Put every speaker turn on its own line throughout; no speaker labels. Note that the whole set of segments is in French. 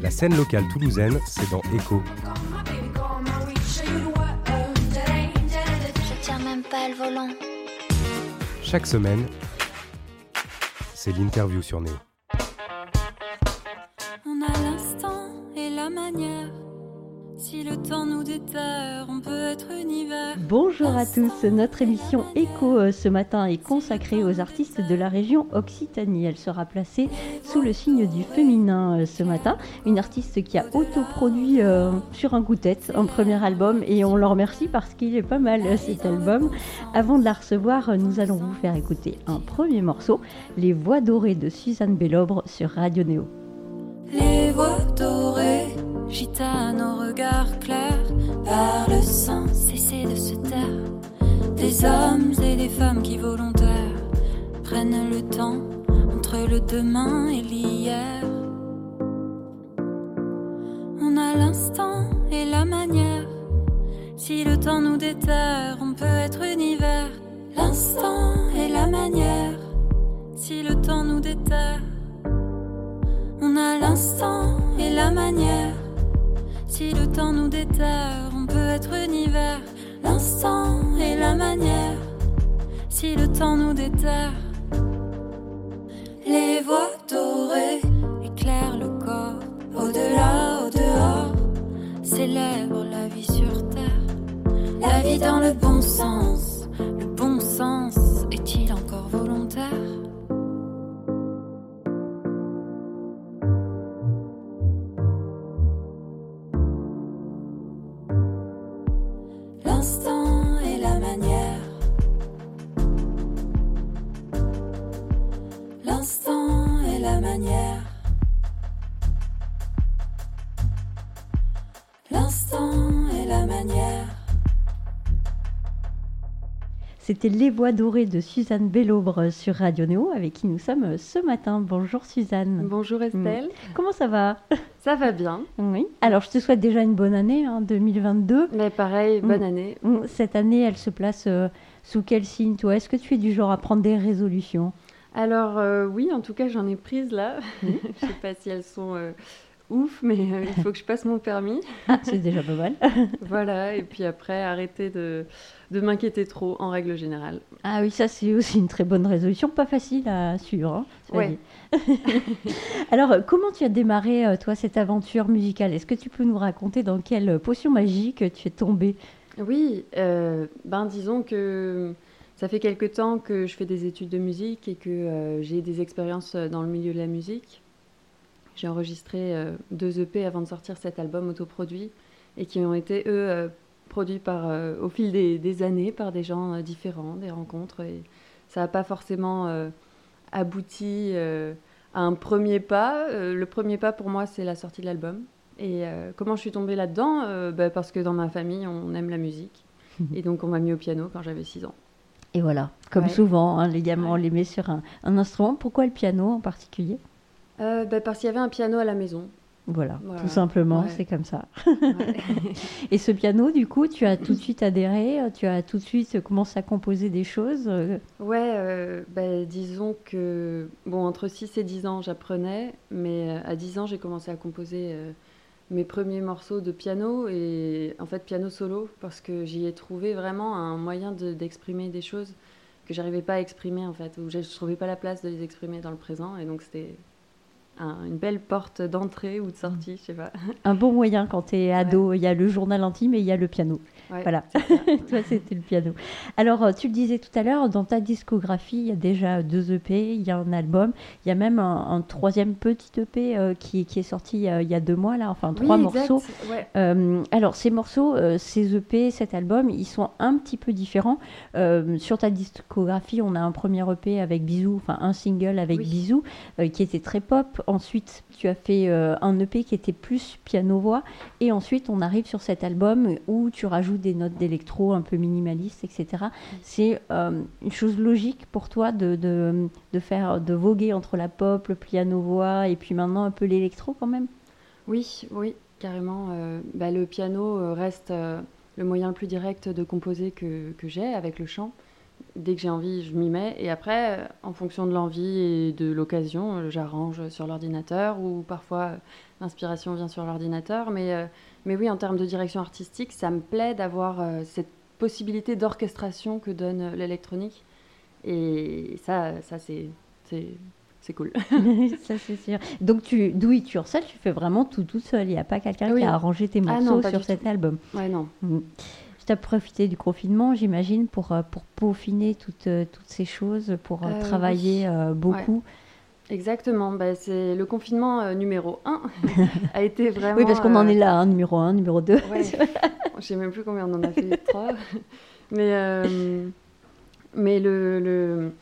La scène locale toulousaine, c'est dans Echo.
Je tiens même pas le volant.
Chaque semaine, c'est l'interview sur Néo.
On a l'instant et la manière. Si le temps nous déterre, on peut être univers.
Bonjour à tous, notre émission Echo euh, ce matin est consacrée aux artistes de la région Occitanie. Elle sera placée sous le signe du féminin euh, ce matin. Une artiste qui a autoproduit euh, sur un coup de tête un premier album et on le remercie parce qu'il est pas mal cet album. Avant de la recevoir, nous allons vous faire écouter un premier morceau, Les Voix dorées de Suzanne Bellobre sur Radio Néo.
Les voix dorées, gitanes au regard clair, parlent sans cesser de se taire. Des hommes et des femmes qui volontaires prennent le temps entre le demain et l'hier. On a l'instant et la manière. Si le temps nous déterre, on peut être univers. L'instant et la manière. Si le temps nous déterre. On a l'instant et la manière. Si le temps nous déterre, on peut être univers. L'instant et la manière. Si le temps nous déterre. Les voix dorées éclairent le corps. Au-delà, au dehors, célèbre la vie sur terre. La vie dans le bon sens.
C'était Les Voix dorées de Suzanne Bellobre sur Radio Néo avec qui nous sommes ce matin. Bonjour Suzanne.
Bonjour Estelle,
Comment ça va?
Ça va bien.
Oui. Alors je te souhaite déjà une bonne année hein, 2022.
Mais pareil, bonne
Mm.
année.
Mm, Cette année, elle se place euh, sous quel signe toi? Est-ce que tu es du genre à prendre des résolutions?
Alors euh, oui, en tout cas j'en ai prises là. je sais pas si elles sont euh, ouf, mais euh, il faut que je passe mon permis.
Ah, c'est déjà pas mal.
voilà, et puis après arrêter de, de m'inquiéter trop en règle générale.
Ah oui, ça c'est aussi une très bonne résolution, pas facile à suivre. hein,
Ouais.
Alors, comment tu as démarré euh, toi cette aventure musicale? Est-ce que tu peux nous raconter dans quelle potion magique tu es tombée?
Oui, euh, ben disons que ça fait quelque temps que je fais des études de musique et que euh, j'ai des expériences dans le milieu de la musique. J'ai enregistré euh, deux EP avant de sortir cet album autoproduit et qui ont été, eux, euh, produits par, euh, au fil des, des années par des gens différents, des rencontres. Et ça n'a pas forcément abouti à un premier pas. Le premier pas pour moi, c'est la sortie de l'album. Et comment je suis tombée là-dedans bah, Parce que dans ma famille, on aime la musique. Et donc, on m'a mis au piano quand j'avais 6 ans.
Et voilà, comme
Ouais.
souvent, hein, les gamins, on les met sur un, un instrument. Pourquoi le piano en particulier?
Euh, bah, parce qu'il y avait un piano à la maison.
voilà,
Voilà.
tout simplement,
Ouais.
c'est comme ça.
Ouais.
Et ce piano, du coup, tu as tout de suite adhéré, tu as tout de suite commencé à composer des choses. euh,
Ouais, euh, bah, disons que, bon, entre 6 et 10 ans, j'apprenais, mais à 10 ans, j'ai commencé à composer euh, mes premiers morceaux de piano, et en fait, piano solo, parce que j'y ai trouvé vraiment un moyen de- d'exprimer des choses que j'arrivais pas à exprimer, en fait, où je je trouvais pas la place de les exprimer dans le présent, et donc c'était un- une belle porte d'entrée ou de sortie, je sais pas.
Un bon moyen quand tu es ado, il y a le journal intime et il y a le piano.
Ouais,
Voilà. Toi, c'était le piano. Alors, tu le disais tout à l'heure, dans ta discographie, il y a déjà deux EP, il y a un album, il y a même un, un troisième petit EP euh, qui, qui est sorti euh, il y a deux mois, là, enfin trois
Oui,
morceaux.
ouais.
Euh, alors, ces morceaux, ces EP, cet album, ils sont un petit peu différents. Sur ta discographie, on a un premier EP avec Bisous, enfin un single avec
Oui.
Bisous, qui était très pop. Ensuite, tu as fait euh, un EP qui était plus piano-voix. Et ensuite, on arrive sur cet album où tu rajoutes des notes d'électro un peu minimalistes, etc. C'est euh, une chose logique pour toi de, de, de faire, de voguer entre la pop, le piano-voix et puis maintenant un peu l'électro quand même?
Oui, oui, carrément. euh, bah, le piano reste le moyen le plus direct de composer que j'ai avec le chant. Dès que j'ai envie, je m'y mets. Et après, euh, en fonction de l'envie et de l'occasion, euh, j'arrange sur l'ordinateur ou parfois euh, l'inspiration vient sur l'ordinateur. Mais, euh, mais oui, en termes de direction artistique, ça me plaît d'avoir euh, cette possibilité d'orchestration que donne l'électronique. Et ça, ça c'est, c'est, cool.
ça c'est sûr. Donc tu do it yourself, tu fais vraiment tout tout seul. Il n'y a pas quelqu'un
Oui.
qui a arrangé tes
Ah
morceaux
non,
sur cet
tout.
album.
ouais, non.
Mm. Tu as profité du confinement, j'imagine, pour, euh, pour peaufiner toutes, euh, toutes ces choses, pour euh, travailler beaucoup.
Exactement. Bah, c'est le confinement euh, numéro 1 a été vraiment.
Oui, parce qu'on en est là, hein, numéro 1, numéro 2.
Ouais. Je sais même plus combien on en a fait, trois. Mais, mais le, le-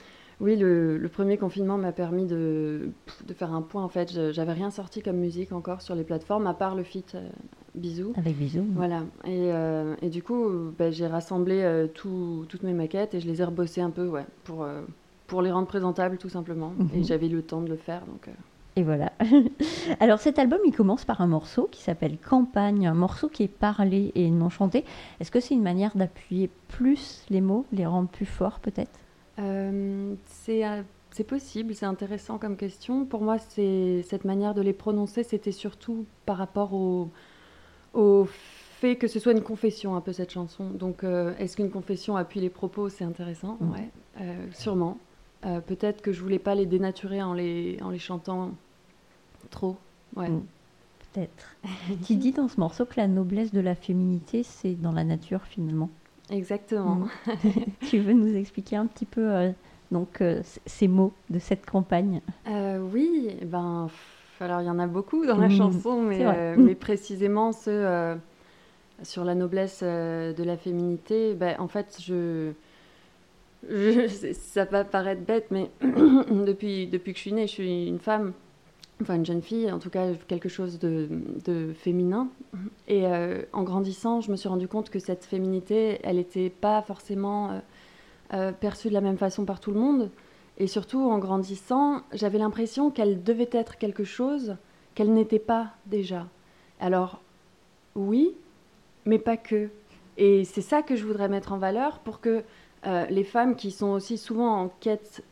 oui, le, le premier confinement m'a permis de, de faire un point. En fait, Je- j'avais rien sorti comme musique encore sur les plateformes, à part le feat euh, Bisous.
Avec bisous.
Voilà. Et, euh, et du coup, bah, j'ai rassemblé euh, tout- toutes mes maquettes et je les ai rebossées un peu, ouais, pour, euh, pour les rendre présentables, tout simplement.
Mhm.
Et j'avais eu le temps de le faire, donc.
Et voilà. Alors cet album, il commence par un morceau qui s'appelle Campagne, un morceau qui est parlé et non chanté. Est-ce que c'est une manière d'appuyer plus les mots, les rendre plus forts peut-être?
Euh, c'est euh, c'est possible, c'est intéressant comme question. Pour moi, cette manière de les prononcer, c'était surtout par rapport au, au fait que ce soit une confession, un peu cette chanson. Donc, euh, est-ce qu'une confession appuie les propos? C'est intéressant, ouais, euh, sûrement. Peut-être que je voulais pas les dénaturer en les, en les chantant trop. Ouais.
Mhm. Peut-être. tu dis dans ce morceau que la noblesse de la féminité, c'est dans la nature finalement?
Exactement.
Mhm. tu veux nous expliquer un petit peu euh, donc euh, ces mots de cette campagne?
Euh, oui, ben, pff, alors il y en a beaucoup dans la
Mhm,
chanson, mais, mais précisément ceux sur la noblesse de la féminité, ben, en fait, je, je- ça va paraître bête, mais depuis, depuis que je suis née, je suis une femme, enfin une jeune fille, en tout cas quelque chose de, féminin. Et euh, en grandissant, je me suis rendu compte que cette féminité, elle n'était pas forcément euh, euh, perçue de la même façon par tout le monde. Et surtout, en grandissant, j'avais l'impression qu'elle devait être quelque chose qu'elle n'était pas déjà. Alors, oui, mais pas que. Et c'est ça que je voudrais mettre en valeur pour que les femmes qui sont aussi souvent en quête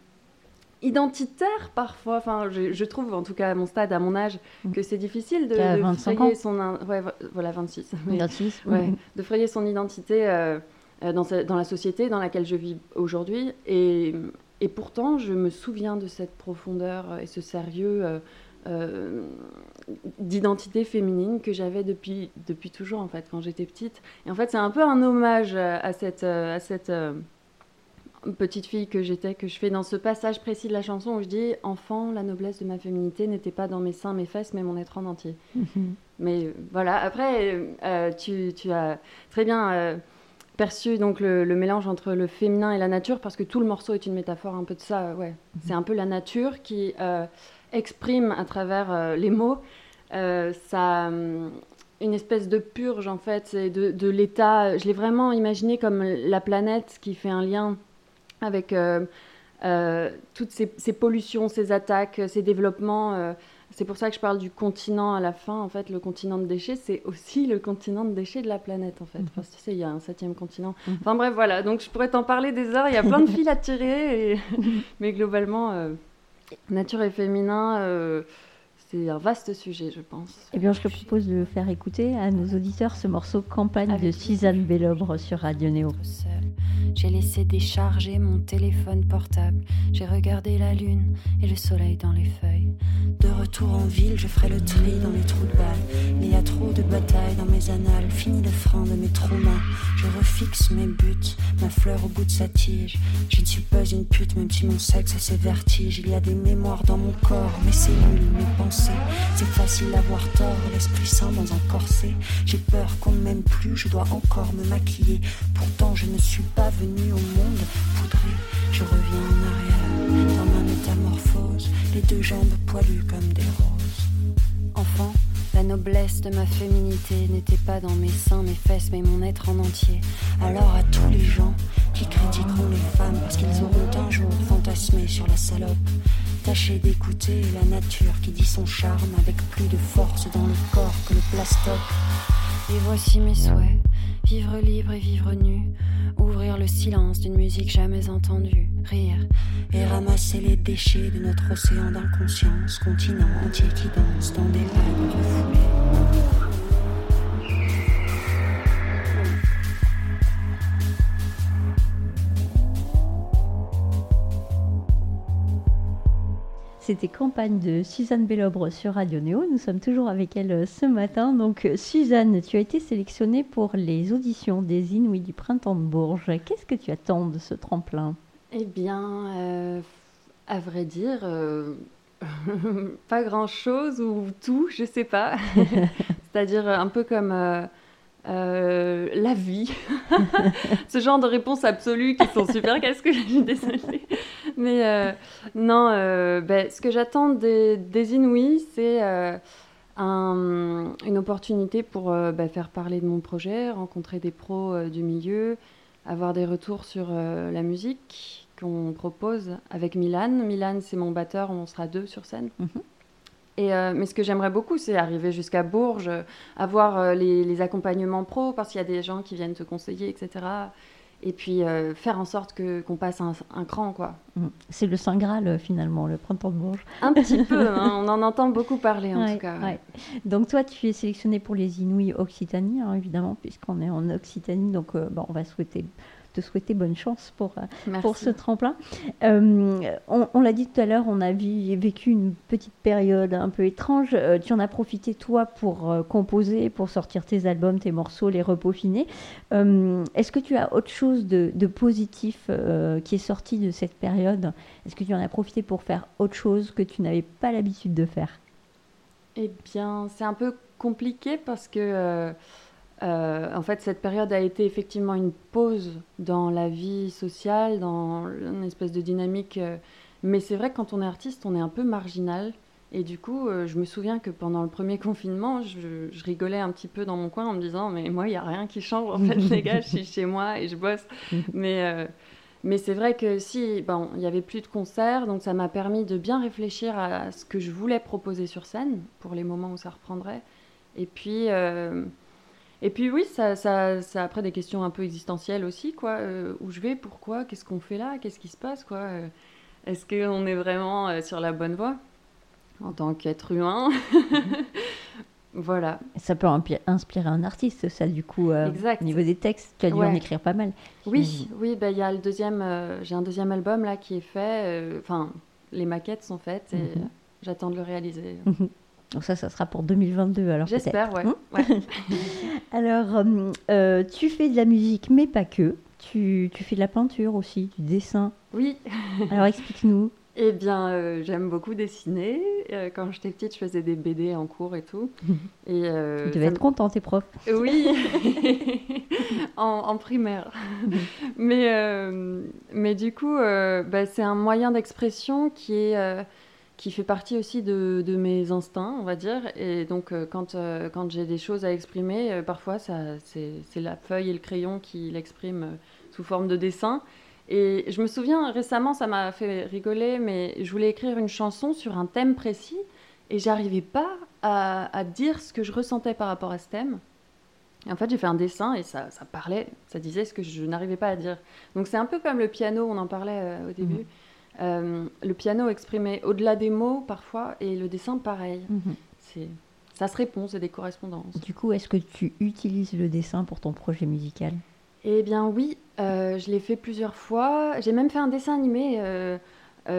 identitaire parfois, enfin je, je trouve en tout cas à mon stade, à mon âge,
Mm.
que c'est difficile de,
T'as
de
25
frayer son... in- Ouais, vo- voilà, 26. mais-
Identis
ouais, de frayer son identité euh, euh, dans, sa- dans la société dans laquelle je vis aujourd'hui. Et, et pourtant, je me souviens de cette profondeur et ce sérieux euh, euh, d'identité féminine que j'avais depuis, depuis toujours, en fait, quand j'étais petite. Et en fait, c'est un peu un hommage à, cette, à cette petite fille que j'étais, que je fais dans ce passage précis de la chanson où je dis « Enfant, la noblesse de ma féminité n'était pas dans mes seins, mes fesses, mais mon être en entier ».
Mhm.
Mais euh, voilà, après, euh, tu, tu as très bien euh, perçu donc le, le mélange entre le féminin et la nature, parce que tout le morceau est une métaphore un peu de ça. euh, Ouais. C'est un peu la nature qui euh, exprime à travers euh, les mots euh, ça, hum, une espèce de purge en fait, de, de l'état. Je l'ai vraiment imaginé comme la planète qui fait un lien avec euh, euh, toutes ces, ces pollutions, ces attaques, ces développements. euh, c'est pour ça que je parle du continent à la fin. En fait, le continent de déchets, c'est aussi le continent de déchets de la planète, en fait.
Mhm.
Parce que tu sais, il y a un septième continent.
Mhm.
Enfin bref, voilà. Donc, je pourrais t'en parler des heures. Il y a plein de fils à tirer. et- Mais globalement, nature et féminin, c'est un vaste sujet, je pense.
Eh bien, je te propose de faire écouter à nos auditeurs ce morceau Campagne
Avec
de. Suzanne Bellobre sur Radio Néo.
J'ai laissé décharger mon téléphone portable. J'ai regardé la lune et le soleil dans les feuilles. De retour en ville, je ferai le tri dans les trous de balles. Il y a trop de batailles dans mes annales. Fini le frein de mes traumas. Je refixe mes buts, ma fleur au bout de sa tige. Je ne suis pas une pute, même si mon sexe a ses vertiges. Il y a des mémoires dans mon corps, mes cellules, mes pensées. C'est facile d'avoir tort, l'esprit sain dans un corset. J'ai peur qu'on ne m'aime plus, je dois encore me maquiller. Pourtant, je ne suis pas venue au monde poudré. Je reviens en arrière, dans ma métamorphose, les deux jambes poilues comme des roses. Enfant, la noblesse de ma féminité n'était pas dans mes seins, mes fesses, mais mon être en entier. Alors à tous les gens qui critiqueront les femmes parce qu'ils auront un jour fantasmé sur la salope, tâchez d'écouter la nature qui dit son charme avec plus de force dans le corps que le plastoc. Et voici mes souhaits
vivre libre et vivre nu, ouvrir le silence d'une musique jamais entendue, rire et ramasser les déchets de notre océan d'inconscience, continent entier qui danse dans des vagues refoulées.
C'était campagne de Suzanne Bellobre sur Radio Néo. Nous sommes toujours avec elle euh, ce matin. Donc, euh, Suzanne, tu as été sélectionnée pour les auditions des Inouïs du Printemps de Bourges. Qu'est-ce que tu attends de ce tremplin?
Eh bien, euh, à vrai dire, pas grand-chose ou tout, je sais pas. C'est-à-dire un peu comme la vie. Ce genre de réponses absolues qui sont super Qu'est-ce que je suis désolée. Mais euh, non, euh, ben, ce que j'attends des, des Inouïs, c'est euh, une opportunité pour ben, faire parler de mon projet, rencontrer des pros du milieu, avoir des retours sur la musique qu'on propose avec Milan. Milan, c'est mon batteur, on sera deux sur scène. Mhm. Et, mais ce que j'aimerais beaucoup, c'est arriver jusqu'à Bourges, avoir les, les, accompagnements pros, parce qu'il y a des gens qui viennent te conseiller, etc et puis euh, faire en sorte que qu'on passe un, cran quoi.
Mm. C'est le saint graal euh, finalement, le printemps de Bourges.
Un petit peu, hein, on en entend beaucoup parler en tout cas.
Donc toi, tu es sélectionné pour les Inouïs Occitanie, hein, évidemment, puisqu'on est en Occitanie, donc euh, bon, on va souhaiter te souhaiter bonne chance pour, euh, pour ce tremplin. Euh, on, l'a dit tout à l'heure, on a vécu une petite période un peu étrange. Euh, tu en as profité, toi, pour composer, pour sortir tes albums, tes morceaux, les repaufiner. Est-ce que tu as autre chose de, de positif qui est sorti de cette période? Est-ce que tu en as profité pour faire autre chose que tu n'avais pas l'habitude de faire?
Eh bien, c'est un peu compliqué parce que en fait, cette période a été effectivement une pause dans la vie sociale, dans une espèce de dynamique. Euh, mais c'est vrai que quand on est artiste, on est un peu marginal. Et du coup, euh, je me souviens que pendant le premier confinement, je, rigolais un petit peu dans mon coin en me disant Mais moi, il n'y a rien qui change. En fait, les gars, je suis chez moi et je bosse. mais. mais c'est vrai que si, bon, il n'y avait plus de concerts, donc ça m'a permis de bien réfléchir à ce que je voulais proposer sur scène pour les moments où ça reprendrait. Et puis, et puis oui, ça, ça, ça, après des questions un peu existentielles aussi, quoi. Euh, où je vais, pourquoi, qu'est-ce qu'on fait là, qu'est-ce qui se passe, quoi. Euh, est-ce qu'on est vraiment euh, sur la bonne voie en tant qu'être humain Voilà.
Ça peut inspirer un artiste, ça, du coup, au niveau des textes. Tu as dû en écrire pas mal.
Oui, oui, bah, il y a le deuxième, j'ai un deuxième album là qui est fait. Enfin, les maquettes sont faites et mhm. j'attends de le réaliser.
Donc ça, ça sera pour 2022 alors
J'espère, ouais.
Hein alors, euh, euh, tu fais de la musique, mais pas que. Tu, tu, fais de la peinture aussi, du dessin.
Oui.
alors explique-nous.
Eh bien, euh, j'aime beaucoup dessiner. quand j'étais petite, je faisais des BD en cours et tout.
Et, tu devais être content, tes profs.
Oui, en, primaire. mais, mais du coup, bah, c'est un moyen d'expression qui est qui fait partie aussi de, de, mes instincts, on va dire. Et donc, euh, quand, euh, quand j'ai des choses à exprimer, euh, parfois, c'est la feuille et le crayon qui l'expriment sous forme de dessin. Et je me souviens récemment, ça m'a fait rigoler, mais je voulais écrire une chanson sur un thème précis et j'arrivais pas à, à, dire ce que je ressentais par rapport à ce thème. Et en fait, j'ai fait un dessin et ça, ça, parlait, ça disait ce que je n'arrivais pas à dire. Donc, c'est un peu comme le piano, on en parlait au début. Mmh. Euh, le piano exprimait au-delà des mots parfois et le dessin pareil. Mhm. C'est ça se répond, c'est des correspondances.
Du coup, est-ce que tu utilises le dessin pour ton projet musical?
Eh bien oui, euh, je l'ai fait plusieurs fois. J'ai même fait un dessin animé euh,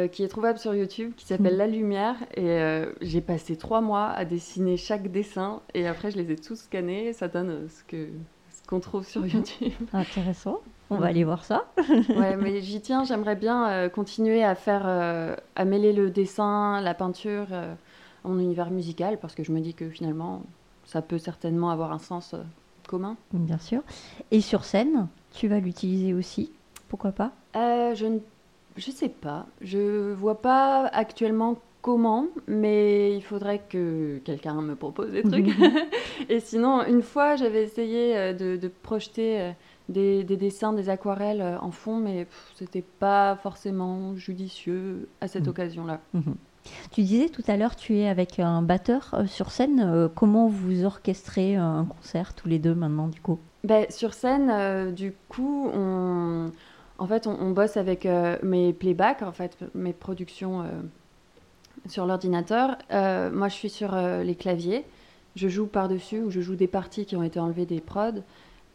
qui est trouvable sur YouTube qui s'appelle mhm. La Lumière et j'ai passé trois mois à dessiner chaque dessin et après je les ai tous scannés. Ça donne ce que ce qu'on trouve sur YouTube.
Intéressant. On va aller voir ça.
ouais, mais j'y tiens. J'aimerais bien euh, continuer à faire, euh, à mêler le dessin, la peinture euh, en univers musical, parce que je me dis que finalement, ça peut certainement avoir un sens commun.
Bien sûr. Et sur scène, tu vas l'utiliser aussi Pourquoi pas?
Je ne je sais pas. Je vois pas actuellement comment, mais il faudrait que quelqu'un me propose des trucs. Et sinon, une fois, j'avais essayé de, de projeter des, dessins, des aquarelles euh, en fond, mais c'était pas forcément judicieux à cette mmh. occasion-là. Mmh.
Tu disais tout à l'heure, tu es avec un batteur euh, sur scène. Euh, comment vous orchestrez un concert tous les deux maintenant, du coup?
Ben, Sur scène, du coup, on, en fait, on, bosse avec mes playbacks, en fait, mes productions sur l'ordinateur. moi, je suis sur les claviers. Je joue par-dessus ou je joue des parties qui ont été enlevées des prods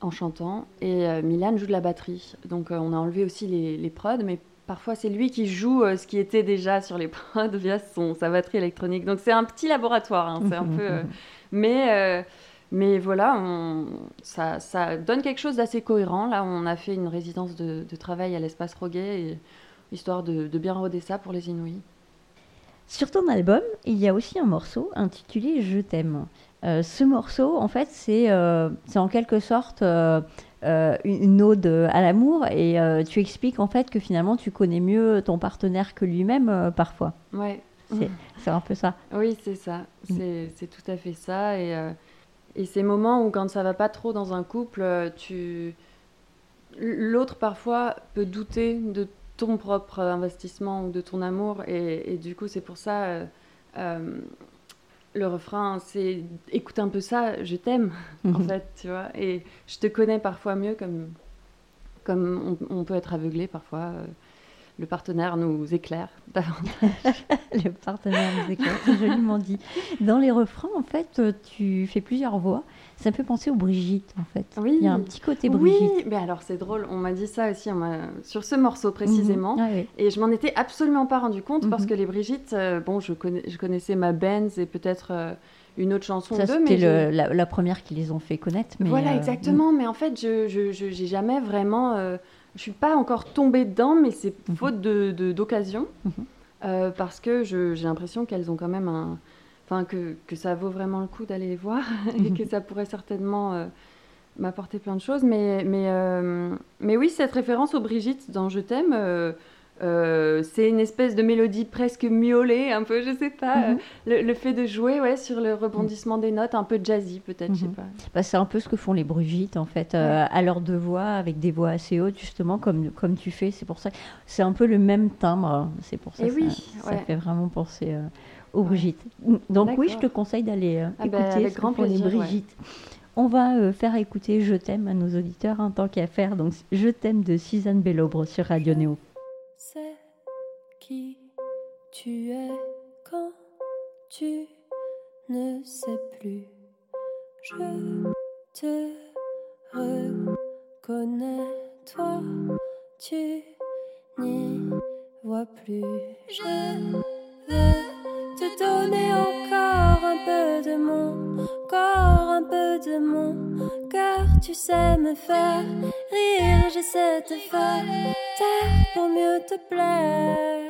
en chantant. Et Milan joue de la batterie. Donc, on a enlevé aussi les, les prods, mais Parfois, c'est lui qui joue euh, ce qui était déjà sur les prods via son, sa batterie électronique. Donc, c'est un petit laboratoire. Hein, c'est un peu. Euh, mais, euh, mais voilà, ça, ça, donne quelque chose d'assez cohérent. Là, on a fait une résidence de, travail à l'espace Roguet, histoire de, bien roder ça pour les Inouïs.
Sur ton album, il y a aussi un morceau intitulé Je t'aime. Ce morceau, en fait, c'est en quelque sorte euh, une ode à l'amour et euh, tu expliques en fait que finalement tu connais mieux ton partenaire que lui-même euh, parfois.
Ouais.
C'est un peu ça.
Oui, c'est ça. Mm. C'est tout à fait ça. Et, et, ces moments où quand ça va pas trop dans un couple, tu l'autre parfois peut douter de ton propre investissement ou de ton amour et, et du coup c'est pour ça le refrain, c'est écoute un peu ça, je t'aime, en fait, tu vois. Et je te connais parfois mieux, comme, comme on, peut être aveuglé parfois. Euh, le partenaire nous éclaire davantage.
le partenaire nous éclaire, c'est joliment dit. Dans les refrains, en fait, tu fais plusieurs voix. Ça me fait penser aux Brigitte, en fait.
Oui.
Il y a un petit côté Brigitte.
Oui, mais alors c'est drôle, on m'a dit ça aussi sur ce morceau précisément. Mhm. Ah et je m'en étais absolument pas rendu compte parce mhm. que les Brigitte, euh, bon, je, connais, je connaissais ma Benz et peut-être euh, une autre chanson
ça, C'était la, première qui les ont fait connaître. Mais
voilà, euh, exactement. Mais en fait, je n'ai jamais vraiment. Je suis pas encore tombée dedans, mais c'est mhm. faute d'occasion. De, parce que j'ai l'impression qu'elles ont quand même un enfin que, que, ça vaut vraiment le coup d'aller les voir et que ça pourrait certainement euh, m'apporter plein de choses. Mais, mais, euh, mais oui, cette référence au Brigitte dans Je t'aime, euh, c'est une espèce de mélodie presque miaulée, un peu, je sais pas. Mhm. le, fait de jouer ouais, sur le rebondissement des notes, un peu jazzy peut-être, je sais mhm. pas.
Bah, c'est un peu ce que font les Brigitte en fait, à leur deux voix, avec des voix assez hautes justement, comme, comme tu fais. C'est pour ça, c'est un peu le même timbre. Hein. C'est pour ça, que
oui,
ça, fait vraiment penser aux Brigitte. Donc oui, je te conseille d'aller euh, ah bah, écouter ce grand plaisir, les Brigitte. On va euh, faire écouter Je t'aime à nos auditeurs, en tant qu'à faire. Donc Je t'aime de Suzanne Bellobre sur Radio Néo.
Qui tu es quand tu ne sais plus. Je te reconnais, toi, tu n'y vois plus. Je veux te donner encore un peu de mon corps, un peu de mon cœur. Tu sais me faire rire, j'essaie de faire taire pour mieux te plaire.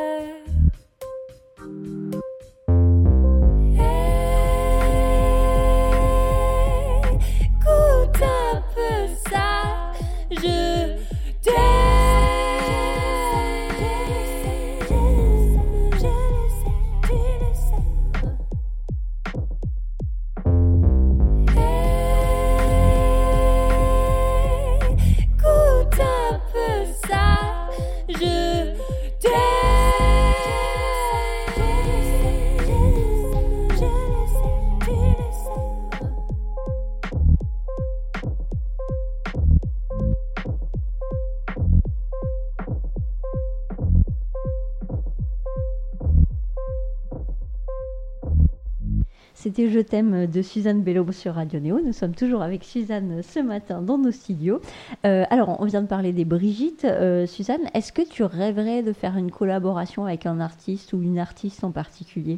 C'était Je t'aime de Suzanne Bello sur Radio Néo. Nous sommes toujours avec Suzanne ce matin dans nos studios. Euh, alors, on vient de parler des Brigitte. Euh, Suzanne, est-ce que tu rêverais de faire une collaboration avec un artiste ou une artiste en particulier?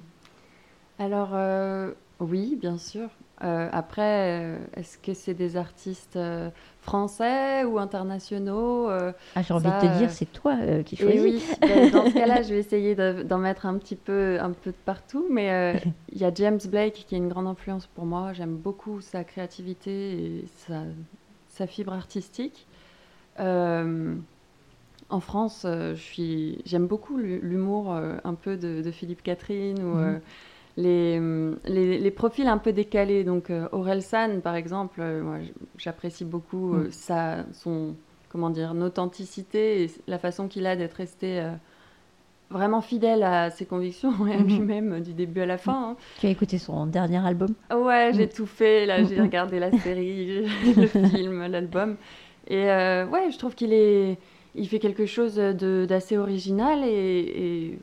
Alors, euh, oui, bien sûr. après, est-ce que c'est des artistes français ou internationaux. Euh,
ah, j'ai envie de te dire, euh, c'est toi euh, qui choisis.
Oui, ben, dans ce cas-là, je vais essayer d'en mettre un petit peu, un peu de partout. Mais il y a James Blake qui est une grande influence pour moi. J'aime beaucoup sa créativité et sa, sa fibre artistique. en France, j'aime beaucoup l'humour un peu de, Philippe Catherine ou mhm les, les, profils un peu décalés. Donc euh, Aurel San, par exemple, euh, moi, j'apprécie beaucoup euh, mm. sa, son, comment dire, authenticité et la façon qu'il a d'être resté vraiment fidèle à ses convictions et à mm-hmm. lui-même du début à la fin. Hein.
Tu as écouté son dernier album?
Ouais, j'ai mm. tout fait. Là, j'ai regardé la série, le film, l'album. Et ouais, je trouve qu'il est, il fait quelque chose d'assez original et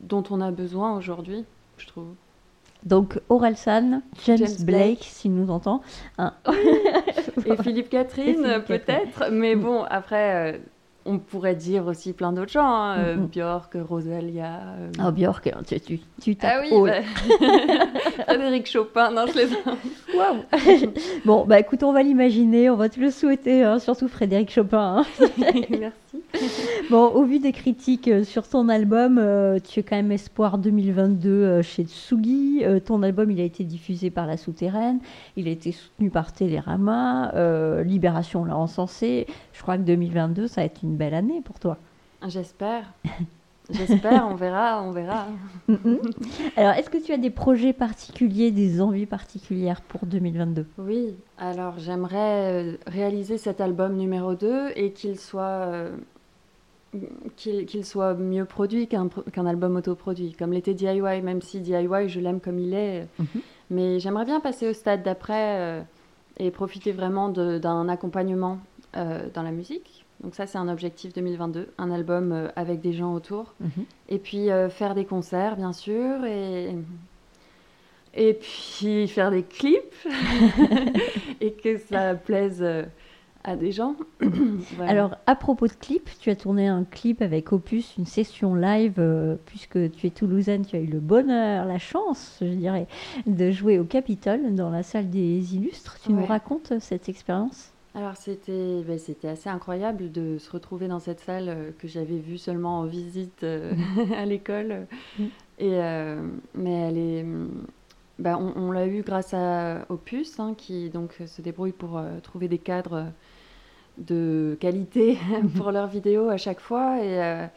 dont on a besoin aujourd'hui, je trouve.
Donc Orelsan, James, James Blake, s'il nous entend.
Hein. Et Philippe Catherine, peut-être. Mais bon, après, euh, on pourrait dire aussi plein d'autres gens, hein, euh, Björk, Rosalia.
Euh... Oh, Björk, hein, tu, tu, tu
Ah oui, bah... Frédéric Chopin, non, je les
Waouh Bon, bah écoute, on va l'imaginer, on va te le souhaiter, hein, surtout Frédéric Chopin.
Hein.
Bon, au vu des critiques euh, sur ton album, euh, tu es quand même Espoir 2022 chez Tsugi. ton album, il a été diffusé par La Souterraine, il a été soutenu par Télérama, Libération l'a encensé. Je crois que 2022, ça va être une belle année pour toi.
J'espère. J'espère, on verra, on verra.
alors, est-ce que tu as des projets particuliers, des envies particulières pour 2022
Oui, alors j'aimerais euh, réaliser cet album numéro 2 et qu'il soit, euh, qu'il soit mieux produit qu'un album autoproduit, comme l'était DIY, même si DIY, je l'aime comme il est. Mhm. Mais j'aimerais bien passer au stade d'après euh, et profiter vraiment d'un accompagnement dans la musique donc ça, c'est un objectif 2022, un album euh, avec des gens autour. Mhm. Et puis euh, faire des concerts, bien sûr, et, et puis faire des clips, et que ça plaise euh, à des gens.
Alors, à propos de clips, tu as tourné un clip avec Opus, une session live, puisque tu es toulousaine, tu as eu le bonheur, la chance, je dirais, de jouer au Capitole, dans la salle des illustres. Tu nous racontes cette expérience?
Alors c'était ben, c'était assez incroyable de se retrouver dans cette salle euh, que j'avais vue seulement en visite euh, à l'école. Mm. Et euh, mais elle est ben, on, l'a eu grâce à Opus hein, qui donc se débrouille pour trouver des cadres de qualité pour leurs vidéos à chaque fois et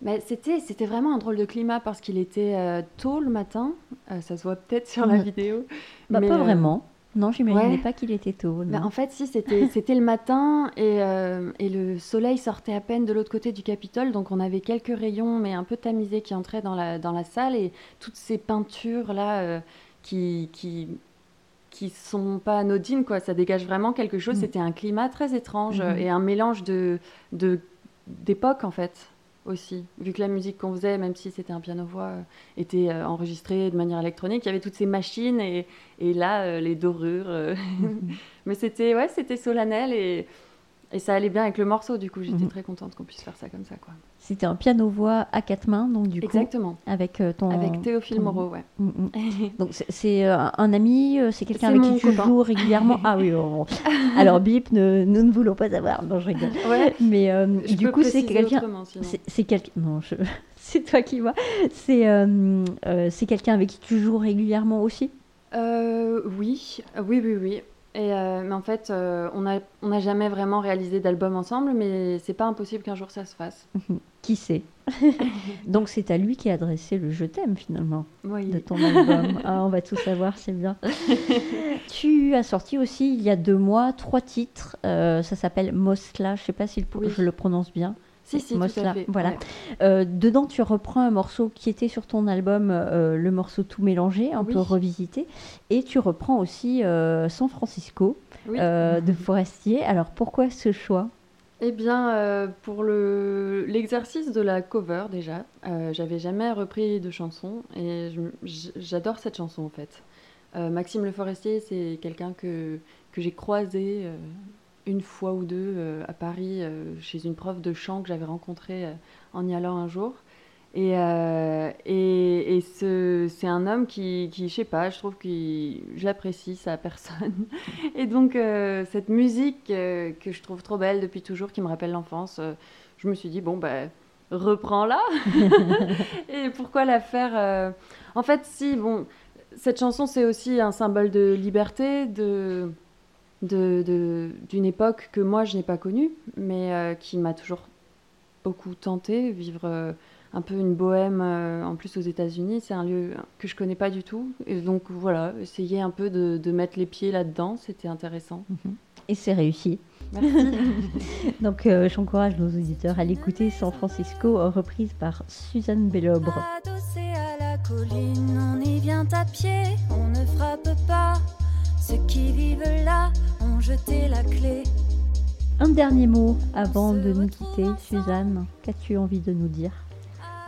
mais c'était c'était vraiment un drôle de climat parce qu'il était tôt le matin, ça se voit peut-être sur la vidéo.
Bah, pas vraiment. Non, je n'imaginais pas qu'il était tôt.
Bah, en fait, si, c'était le matin et, euh, et, le soleil sortait à peine de l'autre côté du Capitole. Donc, on avait quelques rayons, mais un peu tamisés, qui entraient dans la, dans la salle. Et toutes ces peintures-là euh, qui, qui, qui sont pas anodines, quoi. Ça dégage vraiment quelque chose. Mm. C'était un climat très étrange mm-hmm. et un mélange de d'époque, en fait aussi, vu que la musique qu'on faisait, même si c'était un piano-voix, euh, était euh, enregistrée de manière électronique, il y avait toutes ces machines et, et là, euh, les dorures. Mais c'était ouais, c'était solennel et, et ça allait bien avec le morceau, du coup, j'étais mhm. très contente qu'on puisse faire ça comme ça. quoi.
C'était un piano-voix à quatre mains, donc du
coup. Exactement.
Avec ton.
Avec Théophile Moreau, ouais. Mm, mm.
donc c'est un ami, c'est quelqu'un avec qui tu joues régulièrement? ah oui, alors bip, nous ne voulons pas avoir. Non, je rigole.
Ouais.
Mais du coup, c'est quelqu'un. C'est quelqu'un. Non, je... c'est toi qui vois. C'est euh, euh, quelqu'un avec qui tu joues régulièrement aussi?
Euh, Oui, oui, oui, oui. Et mais en fait, on n'a on a jamais vraiment réalisé d'album ensemble, mais c'est pas impossible qu'un jour ça se fasse.
qui sait Donc c'est à lui qui a adressé le Je t'aime finalement
oui.
de ton album. Ah, on va tout savoir, c'est bien. tu as sorti aussi il y a deux mois trois titres. ça s'appelle Mosla, je sais pas si je le prononce bien.
Si, si, tout à fait.
Voilà. Euh, dedans, tu reprends un morceau qui était sur ton album, euh, le morceau Tout mélangé, un peu revisité. Et tu reprends aussi euh, San Francisco de Forestier. Alors, pourquoi ce choix?
Eh bien, pour l'exercice de la cover déjà, j'avais jamais repris de chanson et j'adore cette chanson en fait. Maxime Le Forestier, c'est quelqu'un que, que j'ai croisé une fois ou deux à Paris chez une prof de chant que j'avais rencontrée en y allant un jour. Et, euh, et, c'est un homme qui, qui, je sais pas, je trouve que je l'apprécie, sa personne. Et donc, euh, cette musique euh, que je trouve trop belle depuis toujours, qui me rappelle l'enfance, je me suis dit, bon, ben, reprends-la. et pourquoi la faire En fait, si, bon, cette chanson, c'est aussi un symbole de liberté, de d'une de, époque que moi, je n'ai pas connue, mais qui m'a toujours beaucoup tenté, vivre un peu une bohème euh, en plus aux États-Unis. C'est un lieu que je connais pas du tout. Et donc voilà, essayer un peu de, mettre les pieds là-dedans, c'était intéressant.
Mhm. Et c'est réussi.
Merci.
donc euh, j'encourage nos auditeurs à l'écouter San Francisco, reprise par Suzanne Bellobre.
à la colline, on y vient à pied, on ne frappe pas. Ceux qui vivent là jeté la clé.
Un dernier mot avant de nous quitter, Suzanne, qu'as-tu envie de nous dire?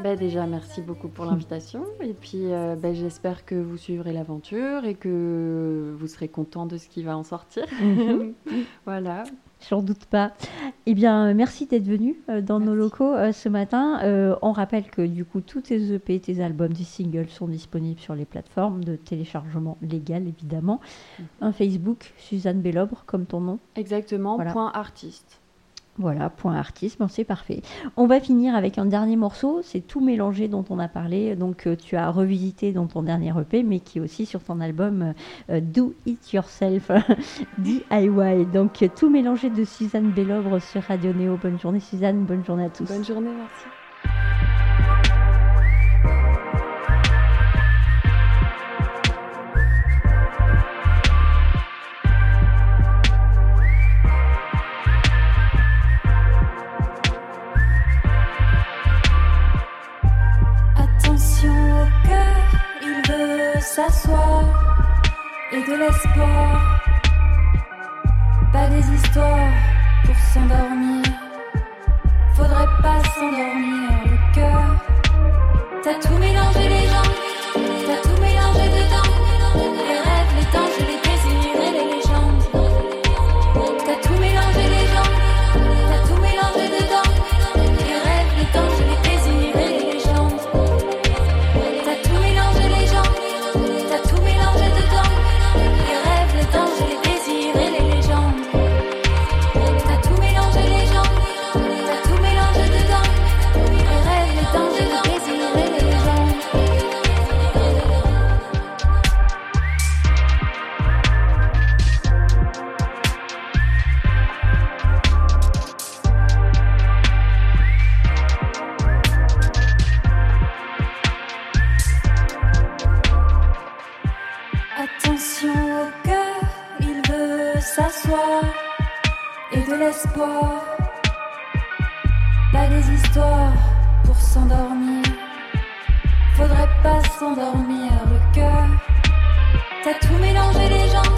Bah, déjà, merci beaucoup pour l'invitation. Et puis, euh, bah, j'espère que vous suivrez l'aventure et que vous serez content de ce qui va en sortir. Mhm. voilà.
J'en doute pas. Eh bien, merci d'être venu euh, dans nos locaux euh, ce matin. on rappelle que du coup, tous tes EP, tes albums, tes singles sont disponibles sur les plateformes de téléchargement légal, évidemment. Mhm. Un Facebook, Suzanne Bellobre, comme ton nom.
Exactement, point artiste.
Voilà, point artiste, c'est parfait. On va finir avec un dernier morceau, c'est tout mélangé dont on a parlé, donc euh, tu as revisité dans ton dernier EP, mais qui est aussi sur ton album euh, Do It Yourself DIY. Donc tout mélangé de Suzanne Bellobre sur Radio Néo. Bonne journée Suzanne, bonne journée à tous.
Bonne journée, merci.
Et de l'espoir. Pas des histoires s'asseoir et de l'espoir. Pas des histoires pour s'endormir. Faudrait pas s'endormir le cœur. T'as tout mélangé les gens,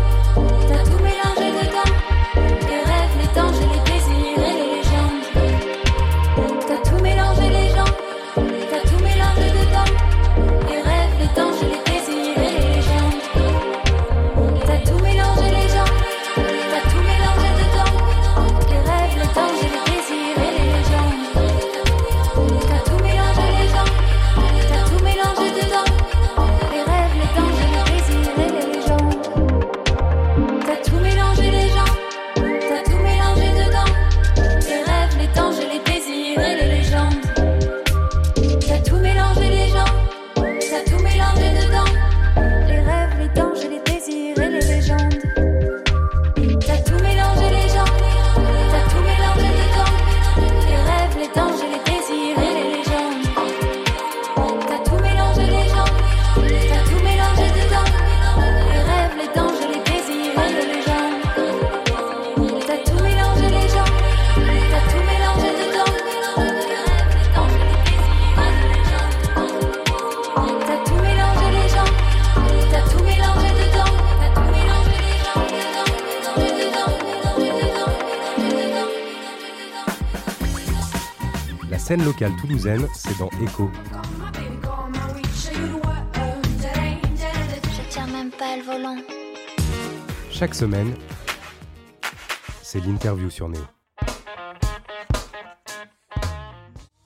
scène locale toulousaine, c'est dans Echo.
Je tiens même pas le voir.
Chaque semaine, c'est l'interview sur Néo.